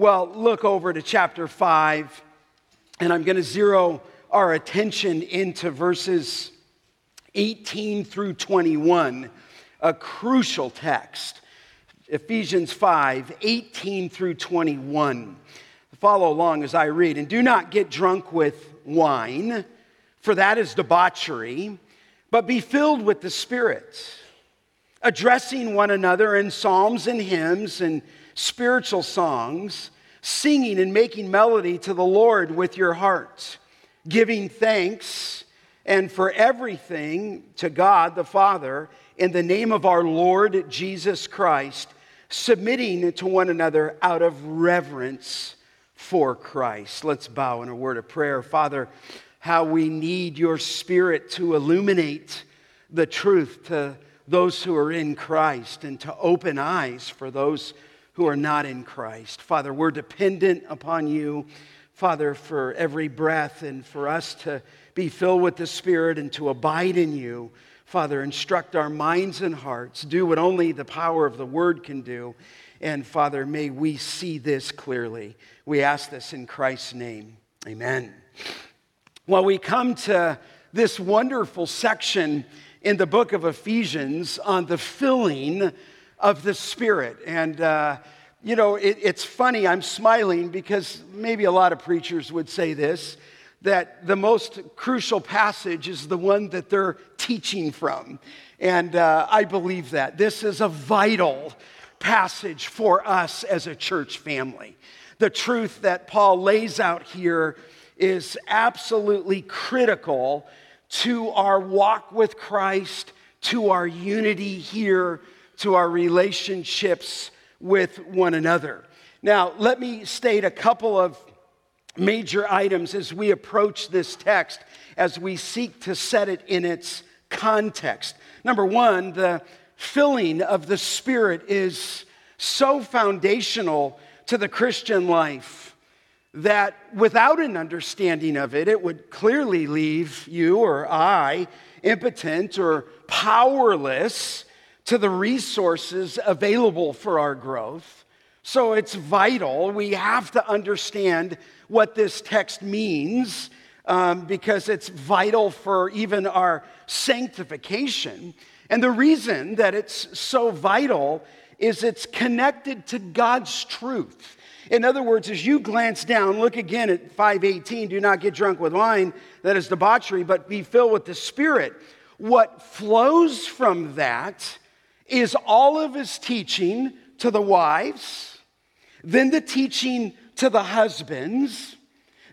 Well, look over to chapter 5, and I'm going to zero our attention into verses 18 through 21, a crucial text. Ephesians 5, 18 through 21. Follow along as I read. And do not get drunk with wine, for that is debauchery, but be filled with the Spirit, addressing one another in psalms and hymns and spiritual songs, singing and making melody to the Lord with your heart, giving thanks and for everything to God the Father in the name of our Lord Jesus Christ submitting to one another out of reverence for Christ. Let's bow in a word of prayer. Father, how we need your spirit to illuminate the truth to those who are in Christ and to open eyes for those who are not in Christ. Father, we're dependent upon you, Father, for every breath and for us to be filled with the Spirit and to abide in you. Father, instruct our minds and hearts. Do what only the power of the word can do. And Father, may we see this clearly. We ask this in Christ's name. Amen. Well, we come to this wonderful section in the book of Ephesians on the filling of the Spirit. And, uh, you know, it, it's funny, I'm smiling because maybe a lot of preachers would say this that the most crucial passage is the one that they're teaching from. And uh, I believe that. This is a vital passage for us as a church family. The truth that Paul lays out here is absolutely critical to our walk with Christ, to our unity here, to our relationships with one another. Now, let me state a couple of major items as we approach this text, as we seek to set it in its context. Number one, the filling of the Spirit is so foundational to the Christian life that without an understanding of it, it would clearly leave you or I impotent or powerless to the resources available for our growth. So it's vital. We have to understand what this text means um, because it's vital for even our sanctification. And the reason that it's so vital is it's connected to God's truth. In other words, as you glance down, look again at 518 do not get drunk with wine, that is debauchery, but be filled with the Spirit. What flows from that is all of his teaching to the wives, then the teaching to the husbands,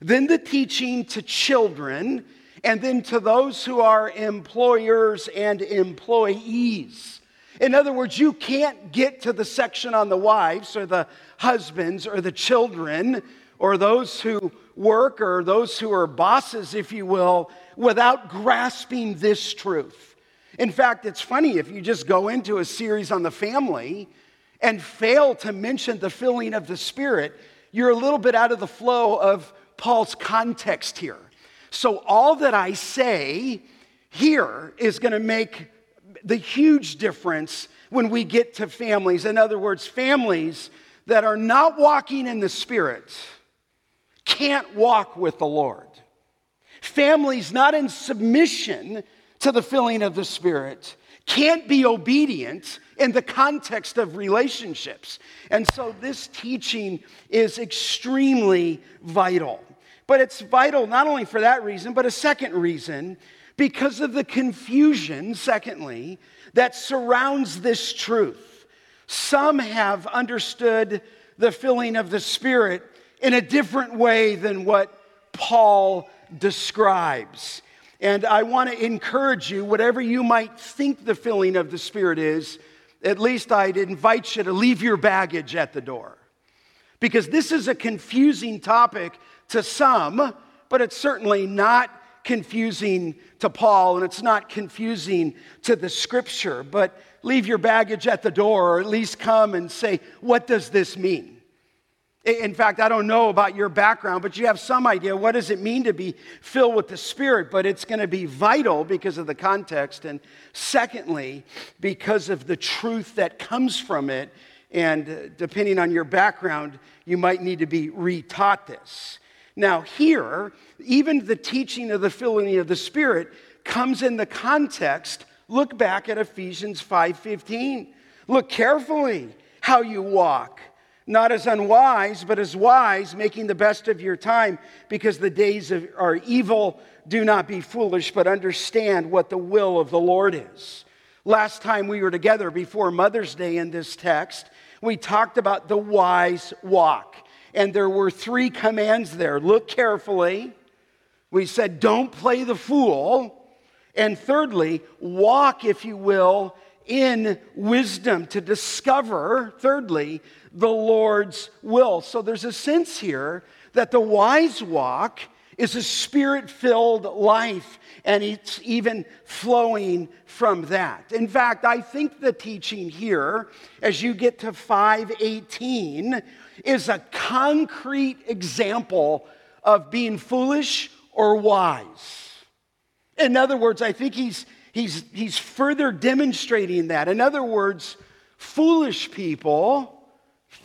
then the teaching to children, and then to those who are employers and employees. In other words, you can't get to the section on the wives or the husbands or the children or those who work or those who are bosses, if you will, without grasping this truth. In fact, it's funny if you just go into a series on the family and fail to mention the filling of the Spirit, you're a little bit out of the flow of Paul's context here. So, all that I say here is going to make the huge difference when we get to families. In other words, families that are not walking in the Spirit can't walk with the Lord. Families not in submission to the filling of the Spirit can't be obedient in the context of relationships. And so this teaching is extremely vital. But it's vital not only for that reason, but a second reason because of the confusion, secondly, that surrounds this truth. Some have understood the filling of the Spirit in a different way than what Paul describes. And I want to encourage you, whatever you might think the filling of the Spirit is, at least I'd invite you to leave your baggage at the door. Because this is a confusing topic to some, but it's certainly not confusing to Paul and it's not confusing to the scripture. But leave your baggage at the door or at least come and say, What does this mean? In fact, I don't know about your background, but you have some idea what does it mean to be filled with the Spirit, but it's going to be vital because of the context and secondly, because of the truth that comes from it And uh, depending on your background, you might need to be retaught this. Now, here, even the teaching of the filling of the Spirit comes in the context. Look back at Ephesians 5:15. Look carefully how you walk, not as unwise, but as wise, making the best of your time, because the days of, are evil. Do not be foolish, but understand what the will of the Lord is. Last time we were together before Mother's Day in this text, we talked about the wise walk. And there were three commands there look carefully. We said, don't play the fool. And thirdly, walk, if you will, in wisdom to discover, thirdly, the Lord's will. So there's a sense here that the wise walk is a spirit filled life, and it's even flowing from that. In fact, I think the teaching here, as you get to 518, is a concrete example of being foolish or wise. In other words, I think he's, he's, he's further demonstrating that. In other words, foolish people,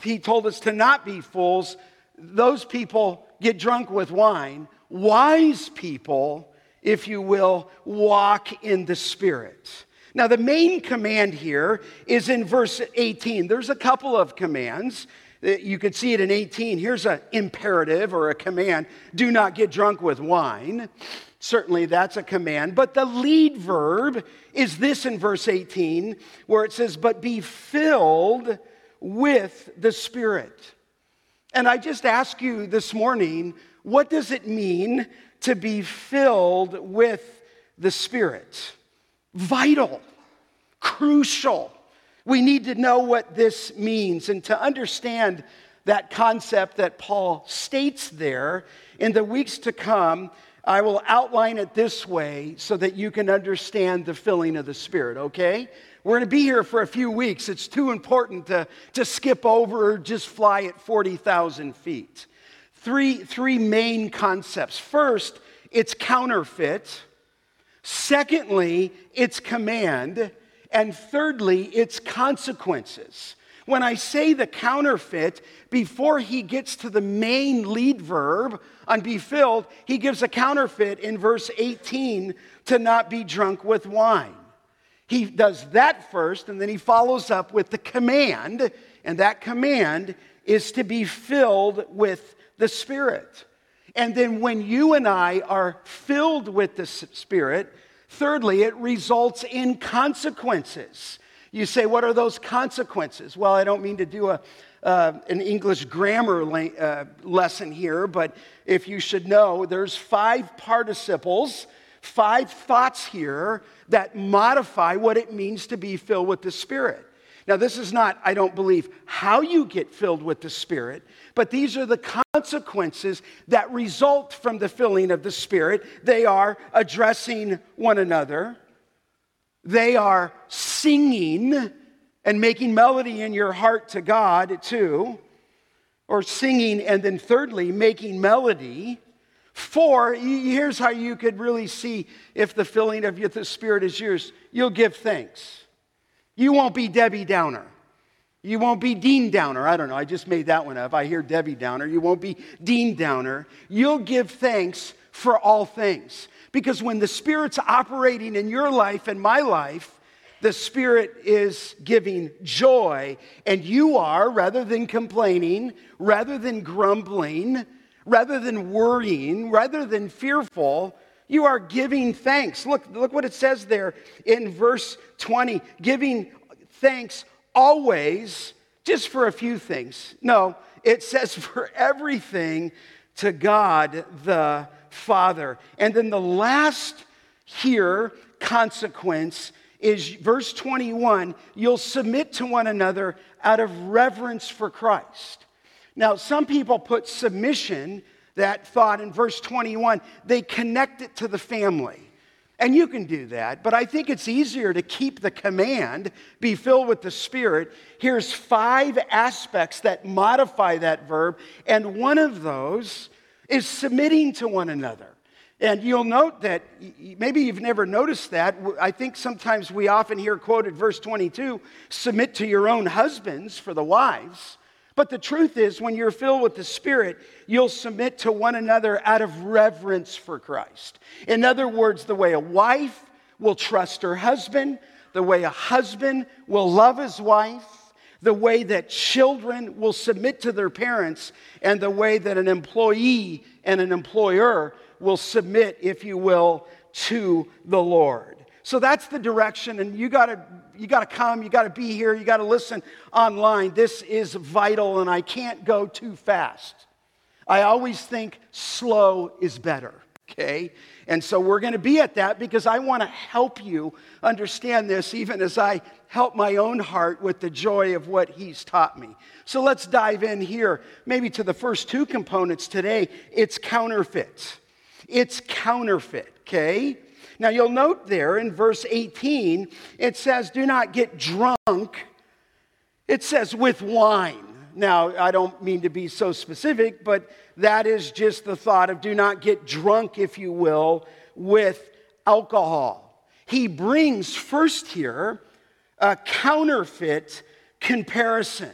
he told us to not be fools, those people get drunk with wine. Wise people, if you will, walk in the Spirit. Now, the main command here is in verse 18. There's a couple of commands. Uh, you could see it in 18. Here's an imperative or a command do not get drunk with wine. Certainly, that's a command. But the lead verb is this in verse 18, where it says, But be filled with the Spirit. And I just ask you this morning, what does it mean to be filled with the Spirit? Vital, crucial. We need to know what this means and to understand that concept that Paul states there. In the weeks to come, I will outline it this way so that you can understand the filling of the Spirit, okay? We're going to be here for a few weeks. It's too important to, to skip over or just fly at 40,000 feet. Three, three main concepts. First, it's counterfeit. Secondly, it's command. And thirdly, it's consequences. When I say the counterfeit, before he gets to the main lead verb on be filled, he gives a counterfeit in verse 18 to not be drunk with wine. He does that first, and then he follows up with the command, and that command is to be filled with the Spirit. And then when you and I are filled with the Spirit, thirdly, it results in consequences. You say, what are those consequences? Well, I don't mean to do a, uh, an English grammar la- uh, lesson here, but if you should know, there's five participles, five thoughts here that modify what it means to be filled with the Spirit. Now, this is not, I don't believe, how you get filled with the Spirit, but these are the consequences that result from the filling of the Spirit. They are addressing one another, they are singing and making melody in your heart to God, too, or singing, and then thirdly, making melody. Four, here's how you could really see if the filling of the Spirit is yours you'll give thanks. You won't be Debbie Downer. You won't be Dean Downer. I don't know. I just made that one up. I hear Debbie Downer. You won't be Dean Downer. You'll give thanks for all things. Because when the Spirit's operating in your life and my life, the Spirit is giving joy, and you are, rather than complaining, rather than grumbling, rather than worrying, rather than fearful, you are giving thanks. Look, look what it says there in verse 20 giving thanks always, just for a few things. No, it says for everything to God the Father. And then the last here consequence is verse 21 you'll submit to one another out of reverence for Christ. Now, some people put submission that thought in verse 21, they connect it to the family. And you can do that, but I think it's easier to keep the command, be filled with the Spirit. Here's five aspects that modify that verb, and one of those is submitting to one another. And you'll note that maybe you've never noticed that. I think sometimes we often hear quoted verse 22 submit to your own husbands for the wives. But the truth is, when you're filled with the Spirit, you'll submit to one another out of reverence for Christ. In other words, the way a wife will trust her husband, the way a husband will love his wife, the way that children will submit to their parents, and the way that an employee and an employer will submit, if you will, to the Lord. So that's the direction, and you gotta, you gotta come, you gotta be here, you gotta listen online. This is vital, and I can't go too fast. I always think slow is better, okay? And so we're gonna be at that because I wanna help you understand this even as I help my own heart with the joy of what he's taught me. So let's dive in here, maybe to the first two components today. It's counterfeit. It's counterfeit, okay? Now you'll note there in verse 18, it says, Do not get drunk. It says, with wine. Now, I don't mean to be so specific, but that is just the thought of do not get drunk, if you will, with alcohol. He brings first here a counterfeit comparison.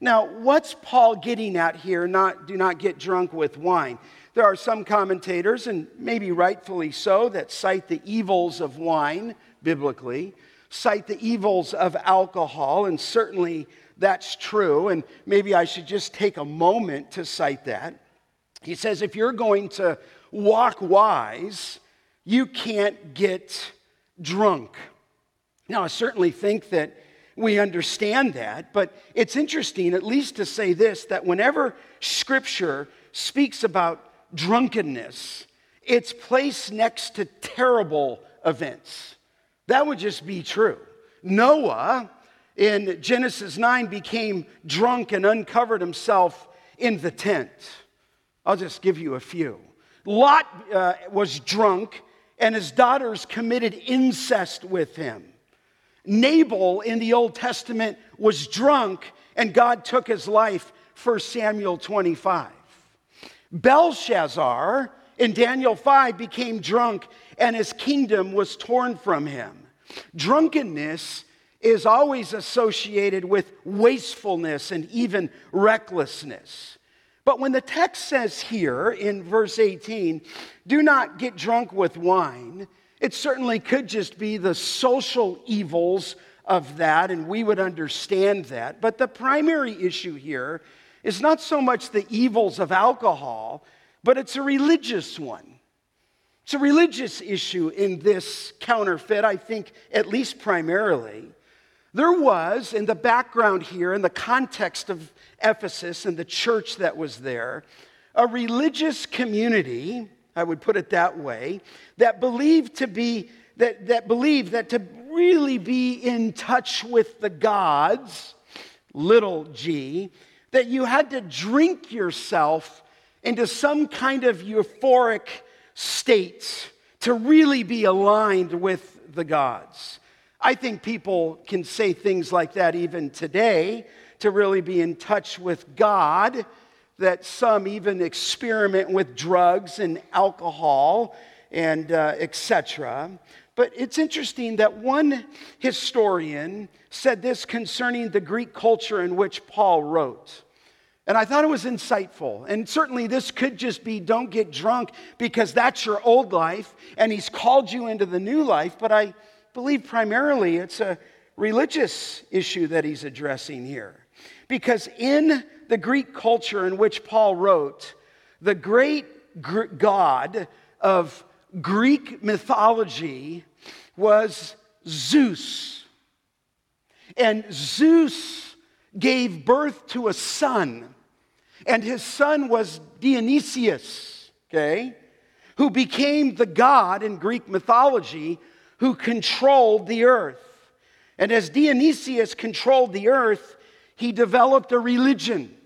Now, what's Paul getting at here? Not do not get drunk with wine. There are some commentators, and maybe rightfully so, that cite the evils of wine biblically, cite the evils of alcohol, and certainly that's true. And maybe I should just take a moment to cite that. He says, if you're going to walk wise, you can't get drunk. Now, I certainly think that we understand that, but it's interesting, at least to say this, that whenever Scripture speaks about drunkenness, it's placed next to terrible events. That would just be true. Noah in Genesis 9 became drunk and uncovered himself in the tent. I'll just give you a few. Lot uh, was drunk and his daughters committed incest with him. Nabal in the Old Testament was drunk and God took his life, 1 Samuel 25. Belshazzar in Daniel 5 became drunk and his kingdom was torn from him. Drunkenness is always associated with wastefulness and even recklessness. But when the text says here in verse 18, do not get drunk with wine, it certainly could just be the social evils of that, and we would understand that. But the primary issue here is not so much the evils of alcohol, but it's a religious one. It's a religious issue in this counterfeit, I think, at least primarily. There was, in the background here, in the context of Ephesus and the church that was there, a religious community, I would put it that way, that believed to be, that, that believed that to really be in touch with the gods, little g, that you had to drink yourself into some kind of euphoric state to really be aligned with the gods. I think people can say things like that even today to really be in touch with God, that some even experiment with drugs and alcohol and uh, etc. But it's interesting that one historian said this concerning the Greek culture in which Paul wrote. And I thought it was insightful. And certainly this could just be don't get drunk because that's your old life and he's called you into the new life. But I believe primarily it's a religious issue that he's addressing here. Because in the Greek culture in which Paul wrote, the great god of Greek mythology was Zeus. And Zeus gave birth to a son and his son was Dionysius, okay, who became the god in Greek mythology who controlled the earth. And as Dionysius controlled the earth, he developed a religion.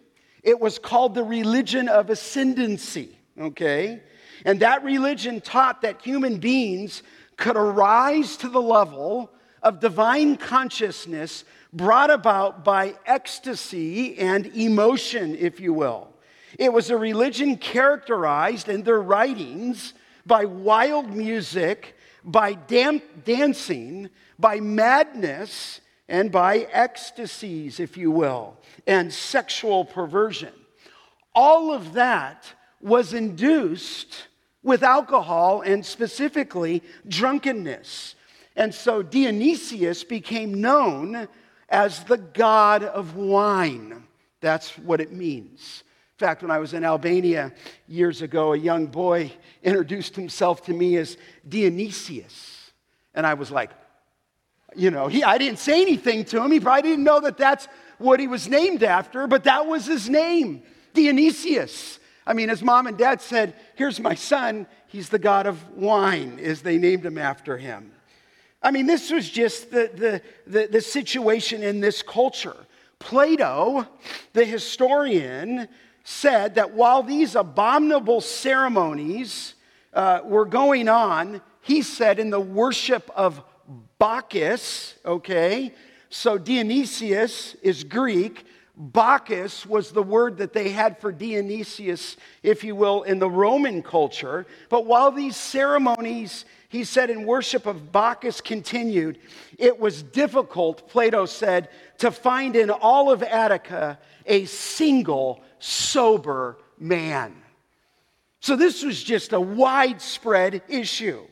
It was called the religion of ascendancy, okay? And that religion taught that human beings could arise to the level of divine consciousness brought about by ecstasy and emotion, if you will. It was a religion characterized in their writings by wild music, by dam- dancing, by madness, and by ecstasies, if you will, and sexual perversion. All of that was induced with alcohol and specifically drunkenness. And so Dionysius became known as the god of wine. That's what it means. In fact, when I was in Albania years ago, a young boy introduced himself to me as Dionysius. And I was like, you know, he, I didn't say anything to him. He probably didn't know that that's what he was named after, but that was his name, Dionysius. I mean, his mom and dad said, Here's my son. He's the god of wine, as they named him after him. I mean, this was just the, the, the, the situation in this culture. Plato, the historian, said that while these abominable ceremonies uh, were going on, he said in the worship of Bacchus, okay? So Dionysius is Greek. Bacchus was the word that they had for Dionysius, if you will, in the Roman culture. But while these ceremonies, he said, in worship of Bacchus continued, it was difficult, Plato said, to find in all of Attica a single sober man. So this was just a widespread issue.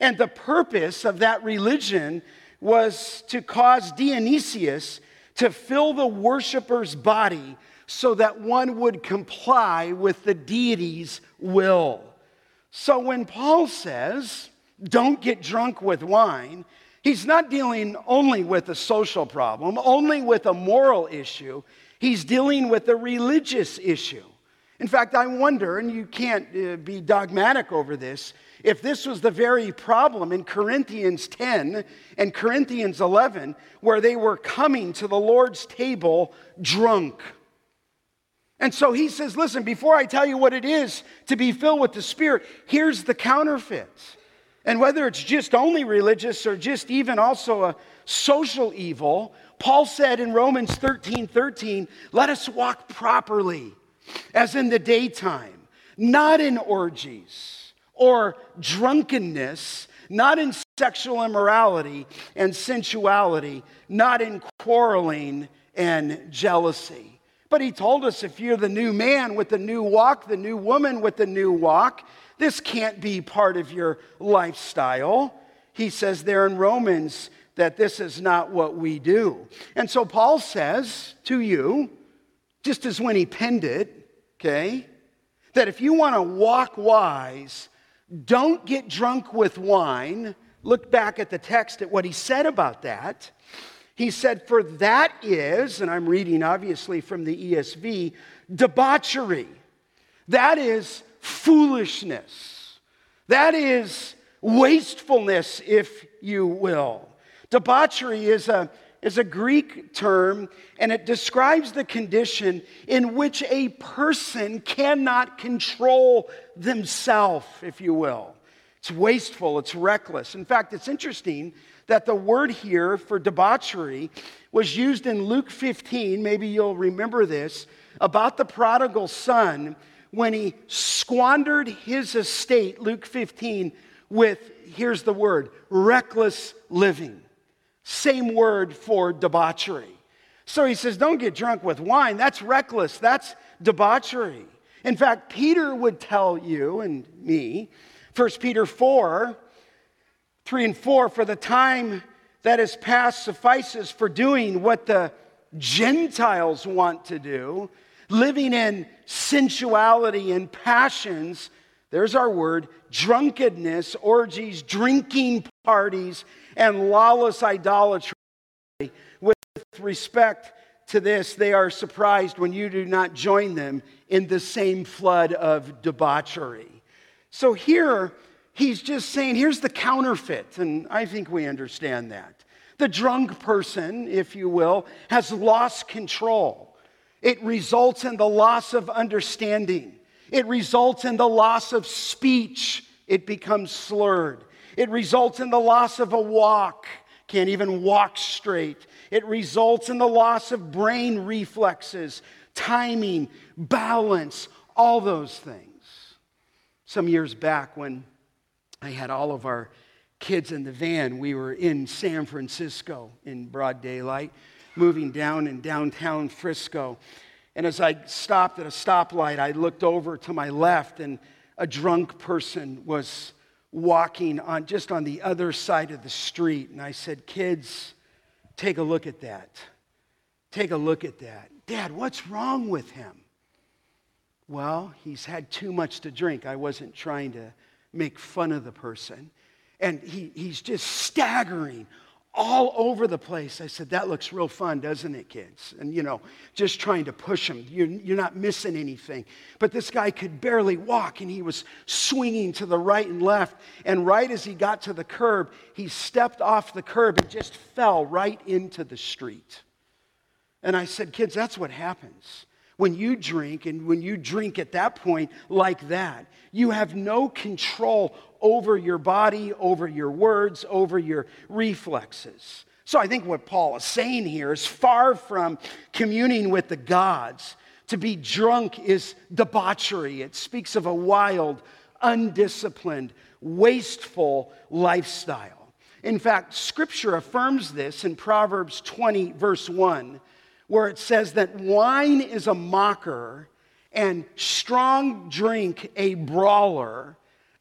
And the purpose of that religion was to cause Dionysius to fill the worshiper's body so that one would comply with the deity's will. So when Paul says, don't get drunk with wine, he's not dealing only with a social problem, only with a moral issue, he's dealing with a religious issue. In fact, I wonder, and you can't uh, be dogmatic over this, if this was the very problem in Corinthians 10 and Corinthians 11, where they were coming to the Lord's table drunk. And so he says, Listen, before I tell you what it is to be filled with the Spirit, here's the counterfeits. And whether it's just only religious or just even also a social evil, Paul said in Romans 13 13, let us walk properly as in the daytime, not in orgies or drunkenness, not in sexual immorality and sensuality, not in quarreling and jealousy. But he told us if you're the new man with the new walk, the new woman with the new walk, this can't be part of your lifestyle. He says there in Romans that this is not what we do. And so Paul says to you, just as when he penned it, okay, that if you want to walk wise, don't get drunk with wine. Look back at the text at what he said about that. He said, For that is, and I'm reading obviously from the ESV, debauchery. That is foolishness. That is wastefulness, if you will. Debauchery is a is a Greek term, and it describes the condition in which a person cannot control themselves, if you will. It's wasteful, it's reckless. In fact, it's interesting that the word here for debauchery was used in Luke 15, maybe you'll remember this, about the prodigal son when he squandered his estate, Luke 15, with, here's the word, reckless living. Same word for debauchery. So he says, don't get drunk with wine. That's reckless. That's debauchery. In fact, Peter would tell you and me, 1 Peter 4, 3 and 4, for the time that is past suffices for doing what the Gentiles want to do, living in sensuality and passions. There's our word drunkenness, orgies, drinking parties, and lawless idolatry. With respect to this, they are surprised when you do not join them in the same flood of debauchery. So here, he's just saying, here's the counterfeit, and I think we understand that. The drunk person, if you will, has lost control. It results in the loss of understanding. It results in the loss of speech. It becomes slurred. It results in the loss of a walk, can't even walk straight. It results in the loss of brain reflexes, timing, balance, all those things. Some years back, when I had all of our kids in the van. We were in San Francisco in broad daylight, moving down in downtown Frisco. And as I stopped at a stoplight, I looked over to my left, and a drunk person was walking on just on the other side of the street. And I said, Kids, take a look at that. Take a look at that. Dad, what's wrong with him? Well, he's had too much to drink. I wasn't trying to make fun of the person. And he, he's just staggering all over the place. I said, That looks real fun, doesn't it, kids? And, you know, just trying to push him. You're, you're not missing anything. But this guy could barely walk, and he was swinging to the right and left. And right as he got to the curb, he stepped off the curb and just fell right into the street. And I said, Kids, that's what happens. When you drink, and when you drink at that point like that, you have no control over your body, over your words, over your reflexes. So I think what Paul is saying here is far from communing with the gods. To be drunk is debauchery. It speaks of a wild, undisciplined, wasteful lifestyle. In fact, scripture affirms this in Proverbs 20, verse 1, where it says that wine is a mocker and strong drink a brawler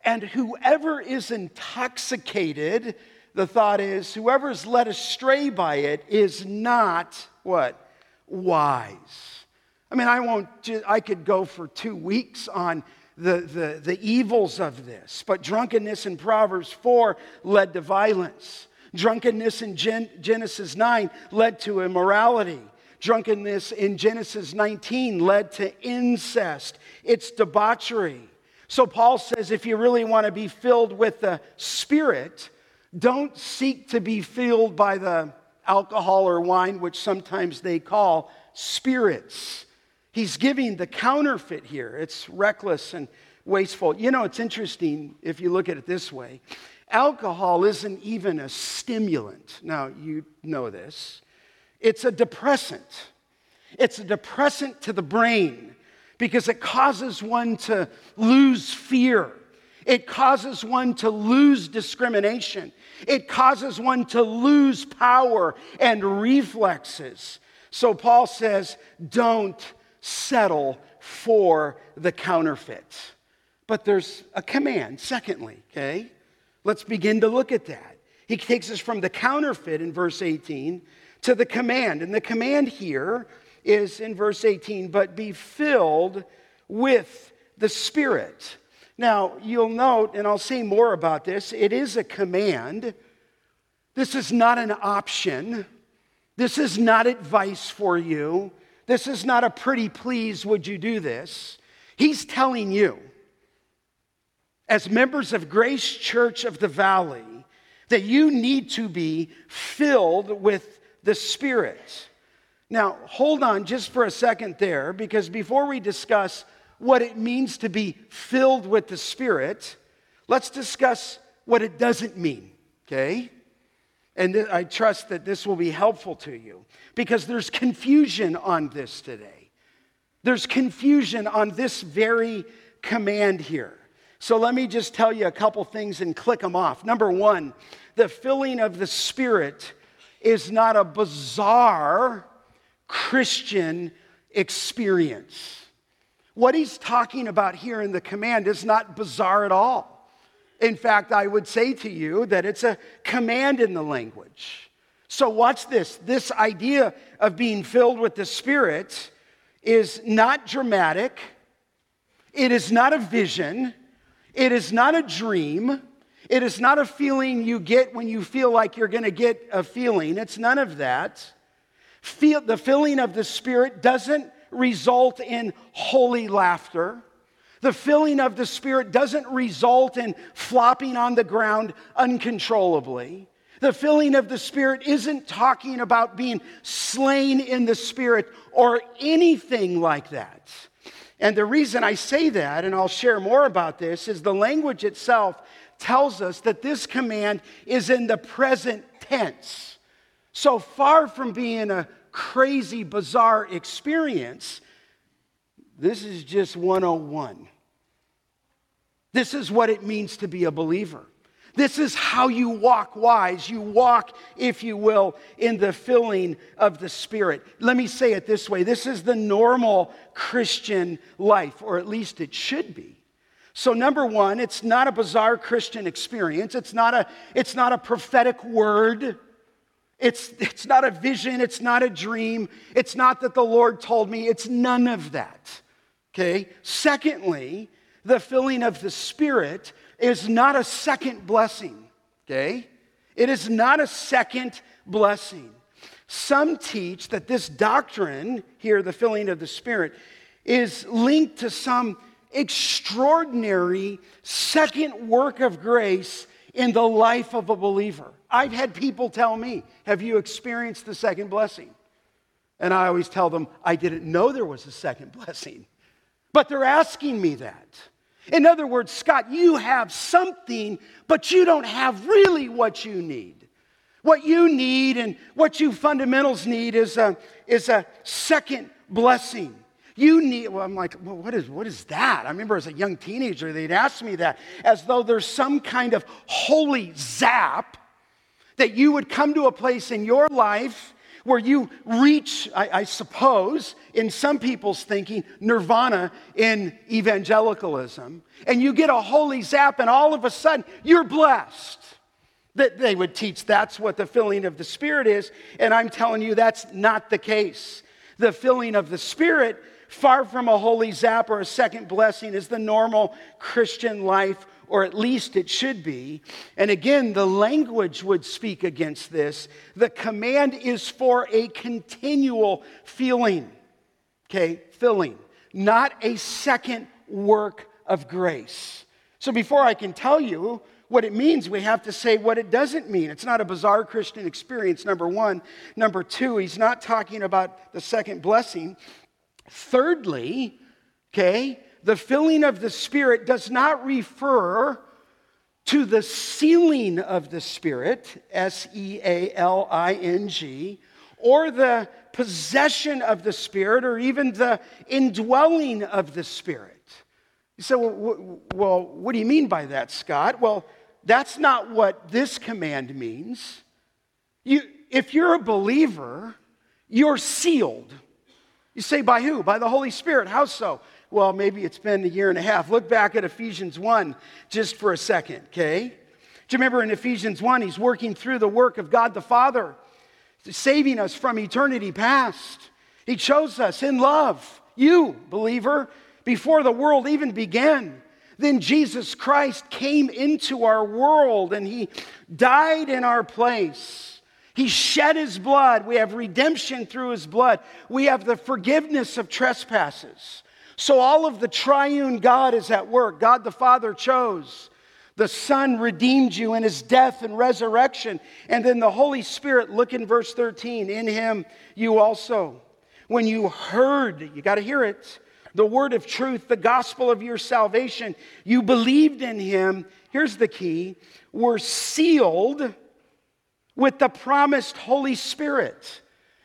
and whoever is intoxicated, the thought is, whoever is led astray by it is not what? Wise. I mean, I won't, I could go for two weeks on the, the, the evils of this, but drunkenness in Proverbs 4 led to violence. Drunkenness in Gen- Genesis 9 led to immorality. Drunkenness in Genesis 19 led to incest. It's debauchery. So Paul says if you really want to be filled with the Spirit, don't seek to be filled by the alcohol or wine, which sometimes they call spirits. He's giving the counterfeit here. It's reckless and wasteful. You know, it's interesting if you look at it this way alcohol isn't even a stimulant. Now, you know this. It's a depressant. It's a depressant to the brain because it causes one to lose fear. It causes one to lose discrimination. It causes one to lose power and reflexes. So Paul says, don't settle for the counterfeit. But there's a command, secondly, okay? Let's begin to look at that. He takes us from the counterfeit in verse 18 to the command. And the command here is in verse 18, but be filled with the Spirit. Now, you'll note, and I'll say more about this, it is a command. This is not an option. This is not advice for you. This is not a pretty please, would you do this? He's telling you, as members of Grace Church of the Valley, that you need to be filled with the Spirit. Now, hold on just for a second there, because before we discuss what it means to be filled with the Spirit, let's discuss what it doesn't mean, okay? And th- I trust that this will be helpful to you because there's confusion on this today. There's confusion on this very command here. So let me just tell you a couple things and click them off. Number one, the filling of the Spirit is not a bizarre Christian experience. What he's talking about here in the command is not bizarre at all. In fact, I would say to you that it's a command in the language. So, watch this. This idea of being filled with the Spirit is not dramatic, it is not a vision, it is not a dream, it is not a feeling you get when you feel like you're going to get a feeling. It's none of that. Feel, the filling of the Spirit doesn't result in holy laughter. The filling of the Spirit doesn't result in flopping on the ground uncontrollably. The filling of the Spirit isn't talking about being slain in the Spirit or anything like that. And the reason I say that, and I'll share more about this, is the language itself tells us that this command is in the present tense. So far from being a crazy, bizarre experience, this is just 101. This is what it means to be a believer. This is how you walk wise. You walk, if you will, in the filling of the Spirit. Let me say it this way this is the normal Christian life, or at least it should be. So, number one, it's not a bizarre Christian experience, it's not a, it's not a prophetic word. It's, it's not a vision, it's not a dream, it's not that the Lord told me, it's none of that. Okay? Secondly, the filling of the Spirit is not a second blessing, okay? It is not a second blessing. Some teach that this doctrine, here, the filling of the Spirit, is linked to some extraordinary second work of grace in the life of a believer. I've had people tell me, Have you experienced the second blessing? And I always tell them, I didn't know there was a second blessing. But they're asking me that. In other words, Scott, you have something, but you don't have really what you need. What you need and what you fundamentals need is a, is a second blessing. You need, well, I'm like, well, what is, what is that? I remember as a young teenager, they'd ask me that as though there's some kind of holy zap that you would come to a place in your life where you reach, I, I, suppose, in some people's thinking, nirvana in evangelicalism, and you get a holy zap, and all of a sudden you're blessed. That they would teach that's what the filling of the Spirit is, and I'm telling you that's not the case. The filling of the Spirit, far from a holy zap or a second blessing, is the normal Christian life or at least it should be. And again, the language would speak against this. The command is for a continual feeling, okay, filling, not a second work of grace. So before I can tell you what it means, we have to say what it doesn't mean. It's not a bizarre Christian experience, number one. Number two, he's not talking about the second blessing. Thirdly, okay, the filling of the Spirit does not refer to the sealing of the Spirit, S E A L I N G, or the possession of the Spirit, or even the indwelling of the Spirit. You say, well, well, what do you mean by that, Scott? Well, that's not what this command means. You, if you're a believer, you're sealed. You say, by who? By the Holy Spirit. How so? well, maybe it's been a year and a half. Look back at Ephesians 1 just for a second, okay? Do you remember in Ephesians 1, he's working through the work of God the Father, saving us from eternity past. He chose us in love, you, believer, before the world even began. Then Jesus Christ came into our world and he died in our place. He shed his blood. We have redemption through his blood. We have the forgiveness of trespasses. So all of the triune God is at work. God the Father chose. The Son redeemed you in his death and resurrection. And then the Holy Spirit, look in verse 13, in him you also. When you heard, you got to hear it, the word of truth, the gospel of your salvation, you believed in him. Here's the key were sealed with the promised Holy Spirit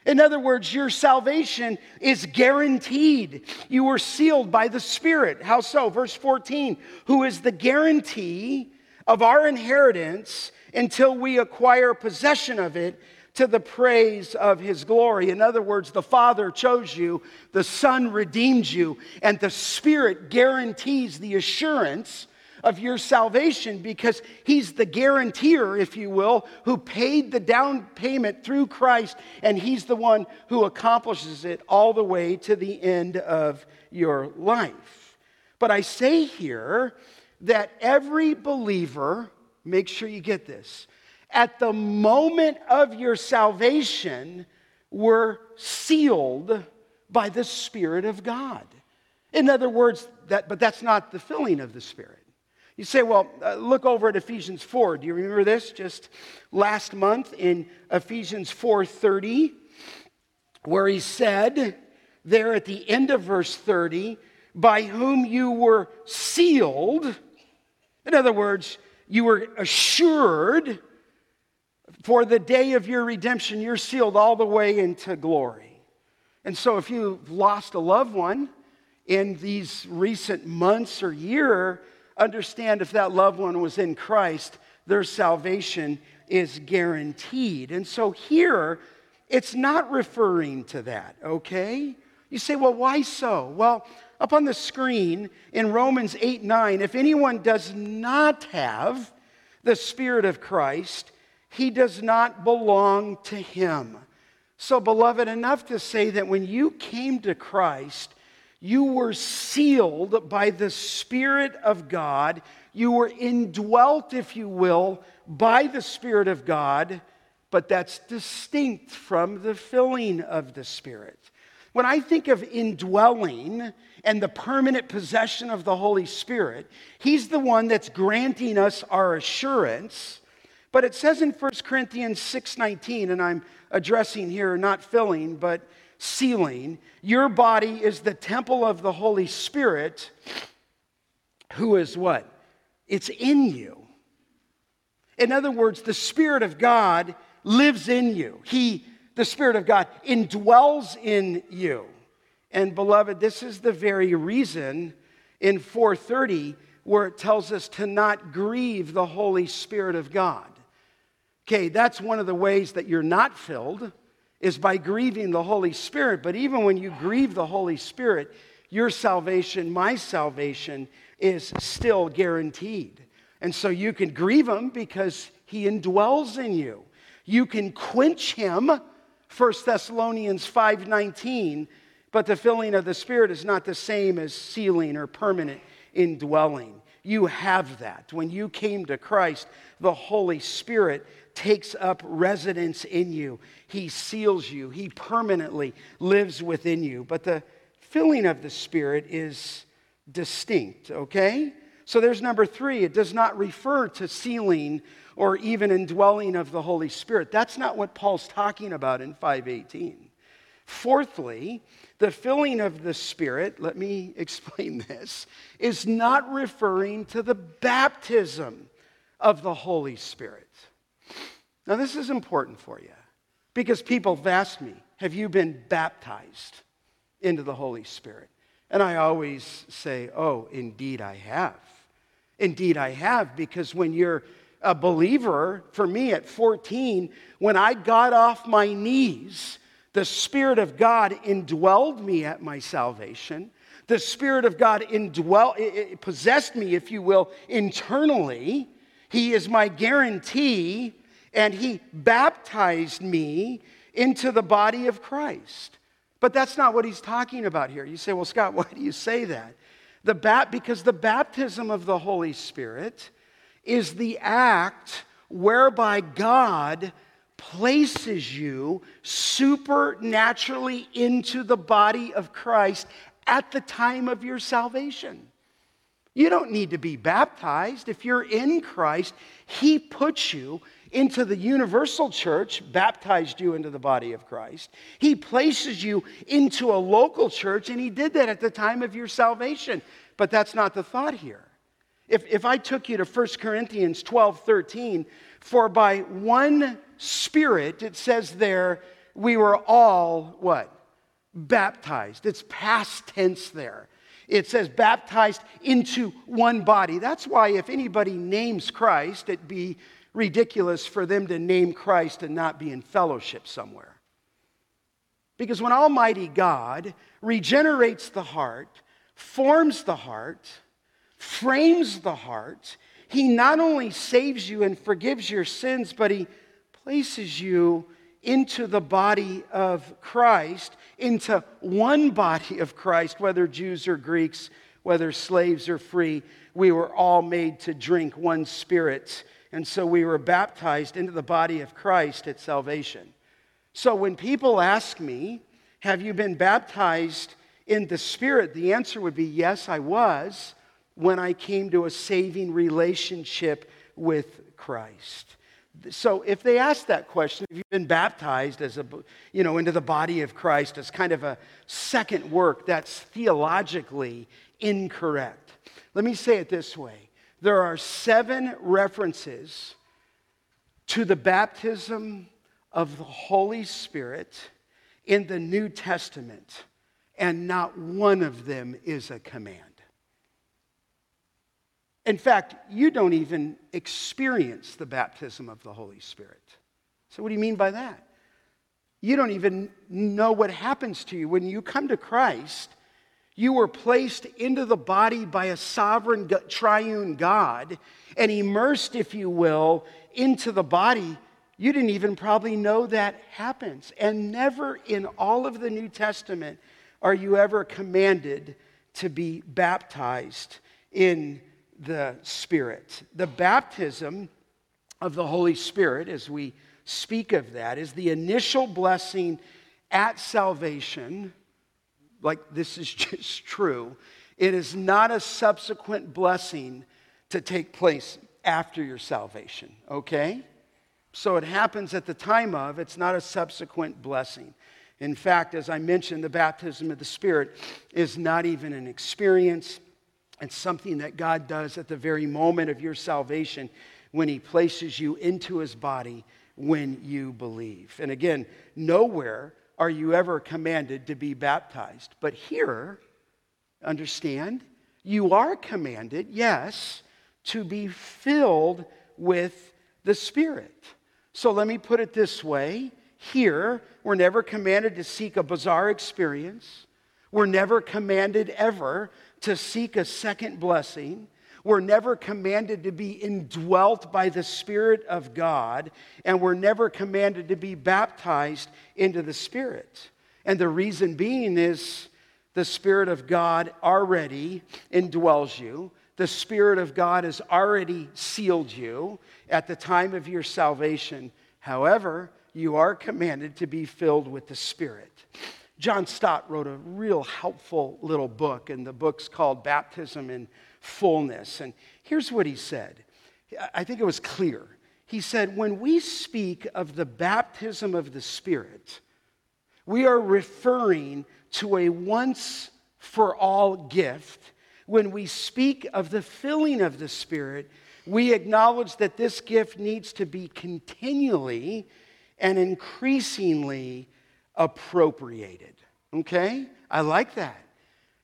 in other words, your salvation is guaranteed. You were sealed by the Spirit. How so? Verse 14, who is the guarantee of our inheritance until we acquire possession of it to the praise of his glory. In other words, the Father chose you, the Son redeemed you, and the Spirit guarantees the assurance of your salvation because he's the guarantor, if you will, who paid the down payment through Christ, and he's the one who accomplishes it all the way to the end of your life. But I say here that every believer, make sure you get this, at the moment of your salvation, were sealed by the Spirit of God. In other words, that, but that's not the filling of the Spirit. You say, well, uh, look over at Ephesians 4. Do you remember this? Just last month in Ephesians 4:30, where he said there at the end of verse 30, by whom you were sealed. In other words, you were assured for the day of your redemption, you're sealed all the way into glory. And so if you've lost a loved one in these recent months or year, understand if that loved one was in Christ, their salvation is guaranteed. And so here, it's not referring to that, okay? You say, well, why so? Well, up on the screen in Romans 8 9, if anyone does not have the Spirit of Christ, he does not belong to him. So, beloved, enough to say that when you came to Christ, you were sealed by the Spirit of God. You were indwelt, if you will, by the Spirit of God, but that's distinct from the filling of the Spirit. When I think of indwelling and the permanent possession of the Holy Spirit, He's the one that's granting us our assurance. But it says in 1 Corinthians 6:19, and I'm addressing here not filling, but sealing, your body is the temple of the Holy Spirit, who is what? It's in you. In other words, the Spirit of God lives in you. He the Spirit of God indwells in you. And beloved, this is the very reason in 430 where it tells us to not grieve the Holy Spirit of God. Okay, that's one of the ways that you're not filled is by grieving the Holy Spirit. But even when you grieve the Holy Spirit, your salvation, my salvation, is still guaranteed. And so you can grieve him because he indwells in you. You can quench him 1 Thessalonians 5:19, but the filling of the Spirit is not the same as sealing or permanent indwelling. You have that. When you came to Christ, the Holy Spirit takes up residence in you. He seals you. He permanently lives within you. But the filling of the Spirit is distinct, okay? So there's number three. It does not refer to sealing or even indwelling of the Holy Spirit. That's not what Paul's talking about in 518. Fourthly, the filling of the Spirit, let me explain this, is not referring to the baptism of the Holy Spirit. Now, this is important for you because people have asked me, Have you been baptized into the Holy Spirit? And I always say, Oh, indeed I have. Indeed I have, because when you're a believer, for me at 14, when I got off my knees, the Spirit of God indwelled me at my salvation. The Spirit of God indwell, possessed me, if you will, internally. He is my guarantee, and He baptized me into the body of Christ. But that's not what he's talking about here. You say, well, Scott, why do you say that? The bat, because the baptism of the Holy Spirit is the act whereby God places you supernaturally into the body of Christ at the time of your salvation. You don't need to be baptized. If you're in Christ, He puts you into the universal church, baptized you into the body of Christ. He places you into a local church, and He did that at the time of your salvation. But that's not the thought here. If, if I took you to 1 Corinthians 12 13, for by one Spirit, it says there, we were all what? Baptized. It's past tense there. It says baptized into one body. That's why if anybody names Christ, it'd be ridiculous for them to name Christ and not be in fellowship somewhere. Because when Almighty God regenerates the heart, forms the heart, frames the heart. He not only saves you and forgives your sins, but He places you into the body of Christ, into one body of Christ, whether Jews or Greeks, whether slaves or free. We were all made to drink one spirit. And so we were baptized into the body of Christ at salvation. So when people ask me, Have you been baptized in the Spirit? The answer would be yes, I was when I came to a saving relationship with Christ. So if they ask that question, if you've been baptized as a, you know, into the body of Christ as kind of a second work, that's theologically incorrect. Let me say it this way. There are seven references to the baptism of the Holy Spirit in the New Testament, and not one of them is a command. In fact, you don't even experience the baptism of the Holy Spirit. So, what do you mean by that? You don't even know what happens to you. When you come to Christ, you were placed into the body by a sovereign triune God and immersed, if you will, into the body. You didn't even probably know that happens. And never in all of the New Testament are you ever commanded to be baptized in the Spirit. The baptism of the Holy Spirit, as we speak of that, is the initial blessing at salvation. Like this is just true. It is not a subsequent blessing to take place after your salvation, okay? So it happens at the time of, it's not a subsequent blessing. In fact, as I mentioned, the baptism of the Spirit is not even an experience. It's something that God does at the very moment of your salvation when He places you into His body when you believe. And again, nowhere are you ever commanded to be baptized. But here, understand, you are commanded, yes, to be filled with the Spirit. So let me put it this way here, we're never commanded to seek a bizarre experience. We're never commanded ever to seek a second blessing. We're never commanded to be indwelt by the Spirit of God, and we're never commanded to be baptized into the Spirit. And the reason being is the Spirit of God already indwells you. The Spirit of God has already sealed you at the time of your salvation. However, you are commanded to be filled with the Spirit. John Stott wrote a real helpful little book, and the book's called Baptism in Fullness. And here's what he said I think it was clear. He said, When we speak of the baptism of the Spirit, we are referring to a once for all gift. When we speak of the filling of the Spirit, we acknowledge that this gift needs to be continually and increasingly appropriated. Okay? I like that.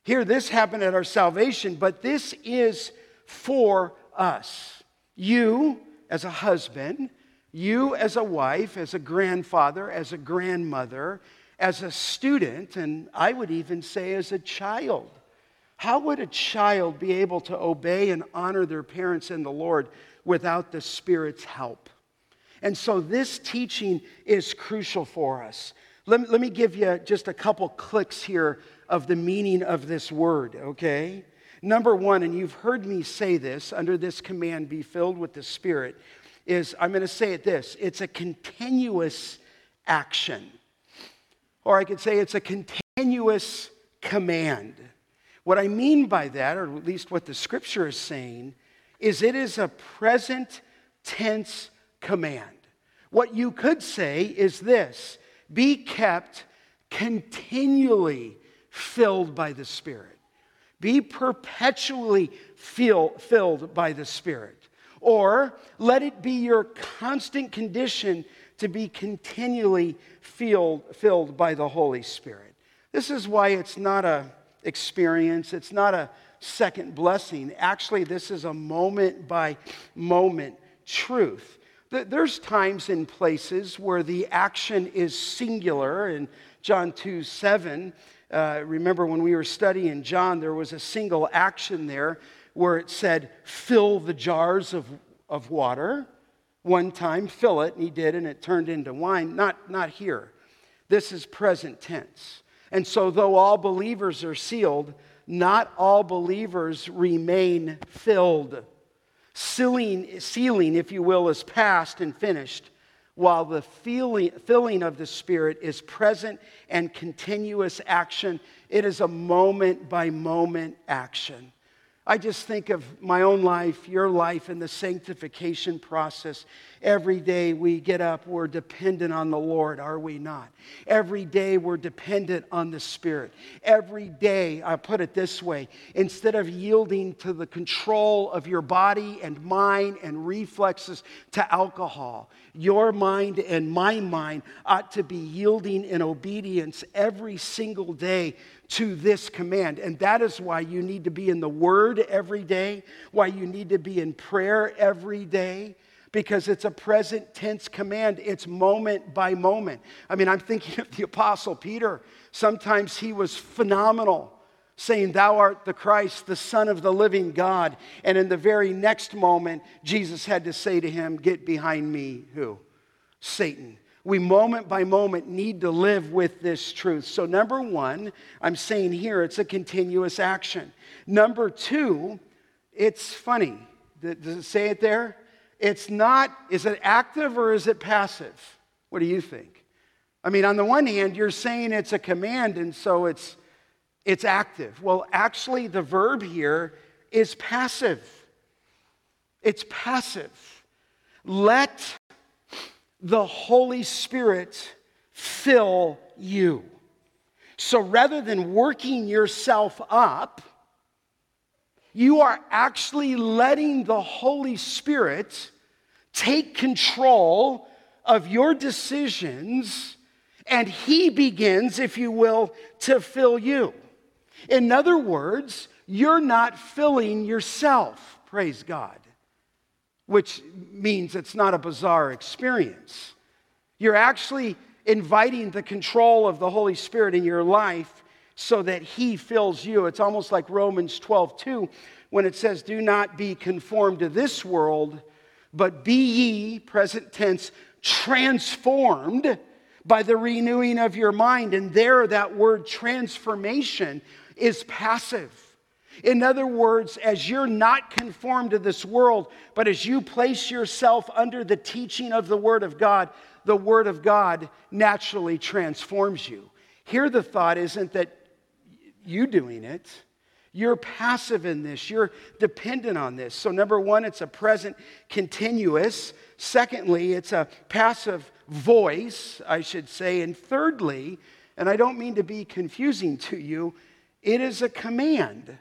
Here, this happened at our salvation, but this is for us. You, as a husband, you, as a wife, as a grandfather, as a grandmother, as a student, and I would even say as a child. How would a child be able to obey and honor their parents in the Lord without the Spirit's help? And so this teaching is crucial for us. Let let me give you just a couple clicks here of the meaning of this word, okay? Number one, and you've heard me say this under this command, be filled with the Spirit, is I'm going to say it this it's a continuous action. Or I could say it's a continuous command. What I mean by that, or at least what the scripture is saying, is it is a present tense command. What you could say is this be kept continually filled by the Spirit, be perpetually feel, filled by the Spirit, or let it be your constant condition to be continually filled, filled by the Holy Spirit. This is why it's not a experience, it's not a second blessing. Actually, this is a moment by moment truth. There's times and places where the action is singular. In John 2 7, uh, remember when we were studying John, there was a single action there where it said, fill the jars of, of water. One time, fill it, and he did, and it turned into wine. Not, not here. This is present tense. And so, though all believers are sealed, not all believers remain filled. Sealing, sealing, if you will, is past and finished, while the feeling, filling of the Spirit is present and continuous action. It is a moment by moment action. I just think of my own life, your life, and the sanctification process. Every day we get up, we're dependent on the Lord, are we not? Every day we're dependent on the Spirit. Every day, I put it this way instead of yielding to the control of your body and mind and reflexes to alcohol, your mind and my mind ought to be yielding in obedience every single day to this command. And that is why you need to be in the Word every day, why you need to be in prayer every day, because it's a present tense command. It's moment by moment. I mean, I'm thinking of the Apostle Peter. Sometimes he was phenomenal saying, Thou art the Christ, the Son of the living God. And in the very next moment, Jesus had to say to him, Get behind me, who? Satan. We moment by moment need to live with this truth. So, number one, I'm saying here it's a continuous action. Number two, it's funny. Does it say it there? It's not, is it active or is it passive? What do you think? I mean, on the one hand, you're saying it's a command, and so it's it's active. Well, actually, the verb here is passive. It's passive. Let the Holy Spirit fill you. So rather than working yourself up, you are actually letting the Holy Spirit take control of your decisions, and He begins, if you will, to fill you. In other words, you're not filling yourself, praise God, which means it's not a bizarre experience. You're actually inviting the control of the Holy Spirit in your life so that He fills you. It's almost like Romans 12, 2, when it says, Do not be conformed to this world, but be ye, present tense, transformed by the renewing of your mind. And there, that word transformation is passive. In other words, as you're not conformed to this world, but as you place yourself under the teaching of the Word of God, the Word of God naturally transforms you. Here, the thought isn't that you doing it. You're passive in this. You're dependent on this. So, number one, it's a present continuous. Secondly, it's a passive voice, I should say. And thirdly, and I don't mean to be confusing to you, it is a command.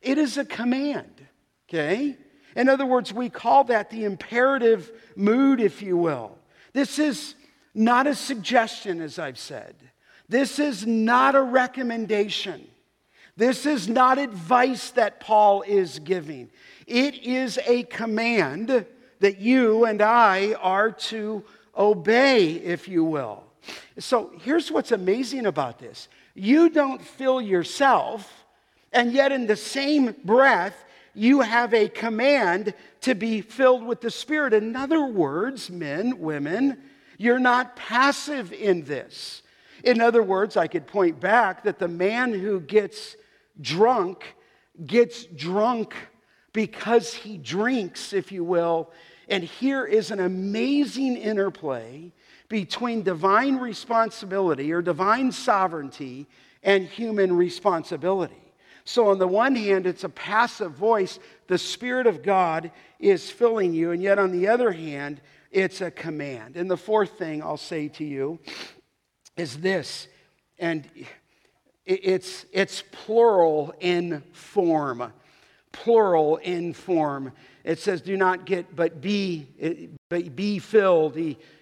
It is a command, okay? In other words, we call that the imperative mood, if you will. This is not a suggestion, as I've said. This is not a recommendation. This is not advice that Paul is giving. It is a command that you and I are to obey, if you will. So here's what's amazing about this you don't fill yourself, and yet in the same breath, you have a command to be filled with the Spirit. In other words, men, women, you're not passive in this. In other words, I could point back that the man who gets drunk gets drunk because he drinks, if you will. And here is an amazing interplay between divine responsibility or divine sovereignty and human responsibility. So, on the one hand, it's a passive voice. The Spirit of God is filling you. And yet, on the other hand, it's a command. And the fourth thing I'll say to you is this, and it's, it's plural in form. Plural in form. It says, do not get, but be, but be filled.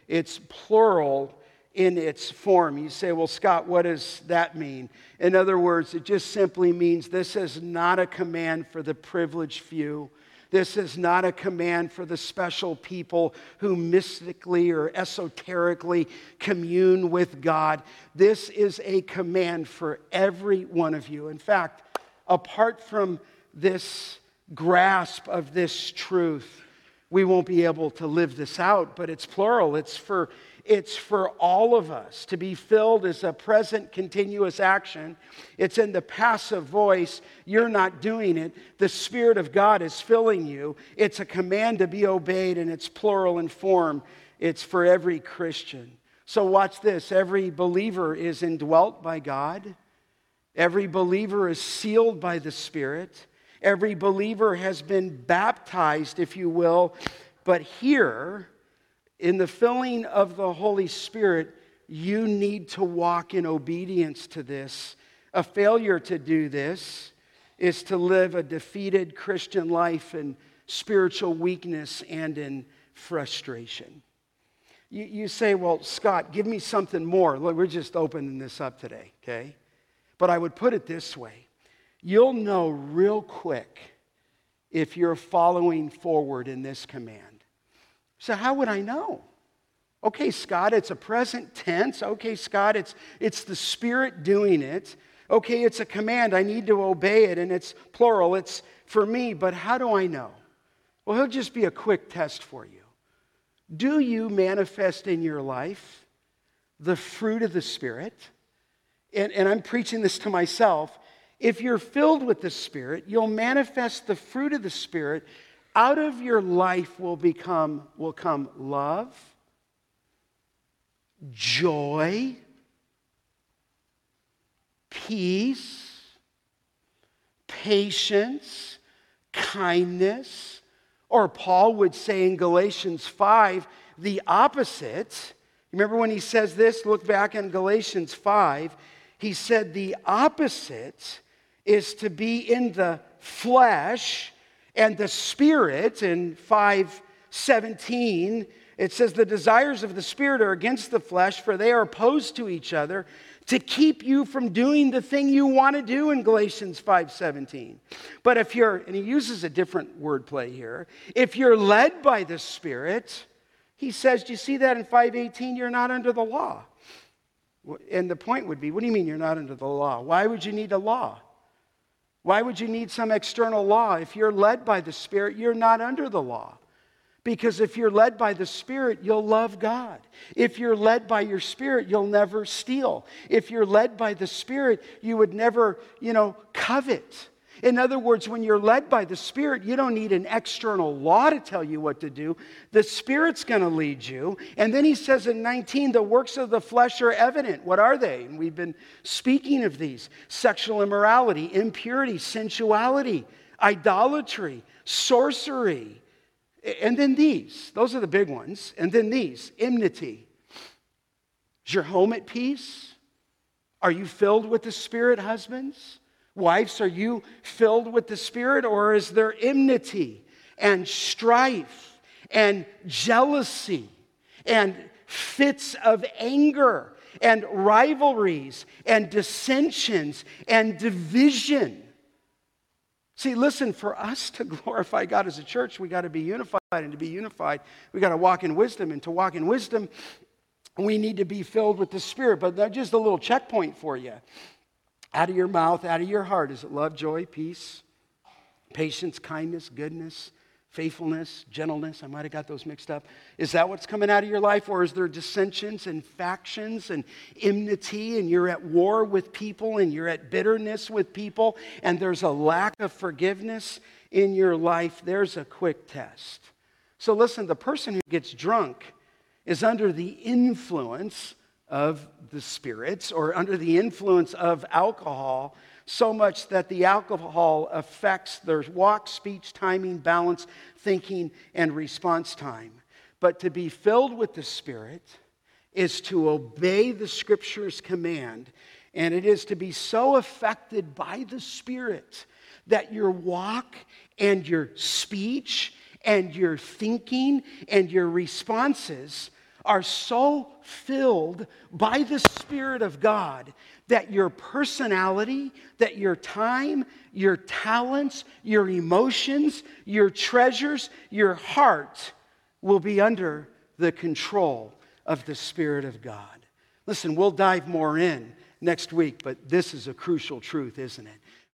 It's plural in its form. You say, well, Scott, what does that mean? In other words, it just simply means this is not a command for the privileged few. This is not a command for the special people who mystically or esoterically commune with God. This is a command for every one of you. In fact, apart from this grasp of this truth, we won't be able to live this out, but it's plural. It's for, it's for all of us. To be filled is a present continuous action. It's in the passive voice. You're not doing it. The Spirit of God is filling you. It's a command to be obeyed, and it's plural in form. It's for every Christian. So, watch this every believer is indwelt by God, every believer is sealed by the Spirit. Every believer has been baptized, if you will. But here, in the filling of the Holy Spirit, you need to walk in obedience to this. A failure to do this is to live a defeated Christian life in spiritual weakness and in frustration. You, you say, Well, Scott, give me something more. Look, we're just opening this up today, okay? But I would put it this way you'll know real quick if you're following forward in this command. So, how would I know? Okay, Scott, it's a present tense. Okay, Scott, it's, it's the Spirit doing it. Okay, it's a command. I need to obey it, and it's plural. It's for me, but how do I know? Well, he'll just be a quick test for you. Do you manifest in your life the fruit of the Spirit? And, and I'm preaching this to myself. If you're filled with the Spirit, you'll manifest the fruit of the Spirit. Out of your life will become will come love, joy, peace, patience, kindness, or Paul would say in Galatians 5, the opposite. Remember when he says this? Look back in Galatians 5. He said the opposite is to be in the flesh and the spirit in 517 it says the desires of the spirit are against the flesh for they are opposed to each other to keep you from doing the thing you want to do in Galatians 5:17. But if you're and he uses a different wordplay here, if you're led by the spirit, he says, do you see that in 518 you're not under the law. And the point would be, what do you mean you're not under the law? Why would you need a law? Why would you need some external law? If you're led by the Spirit, you're not under the law. Because if you're led by the Spirit, you'll love God. If you're led by your Spirit, you'll never steal. If you're led by the Spirit, you would never, you know, covet. In other words, when you're led by the Spirit, you don't need an external law to tell you what to do. The Spirit's going to lead you. And then he says in 19, the works of the flesh are evident. What are they? And we've been speaking of these sexual immorality, impurity, sensuality, idolatry, sorcery and then these, those are the big ones. And then these enmity. Is your home at peace? Are you filled with the Spirit, husbands? Wives, are you filled with the Spirit, or is there enmity and strife and jealousy and fits of anger and rivalries and dissensions and division? See, listen, for us to glorify God as a church, we got to be unified. And to be unified, we got to walk in wisdom. And to walk in wisdom, we need to be filled with the Spirit. But just a little checkpoint for you. Out of your mouth, out of your heart, is it love, joy, peace, patience, kindness, goodness, faithfulness, gentleness. I might have got those mixed up. Is that what's coming out of your life? Or is there dissensions and factions and enmity and you're at war with people and you're at bitterness with people and there's a lack of forgiveness in your life? There's a quick test. So listen, the person who gets drunk is under the influence of the spirits or under the influence of alcohol so much that the alcohol affects their walk, speech, timing, balance, thinking, and response time. But to be filled with the Spirit is to obey the Scripture's command, and it is to be so affected by the Spirit that your walk and your speech and your thinking and your responses are so filled by the Spirit of God that your personality, that your time, your talents, your emotions, your treasures, your heart will be under the control of the Spirit of God. Listen, we'll dive more in next week, but this is a crucial truth, isn't it?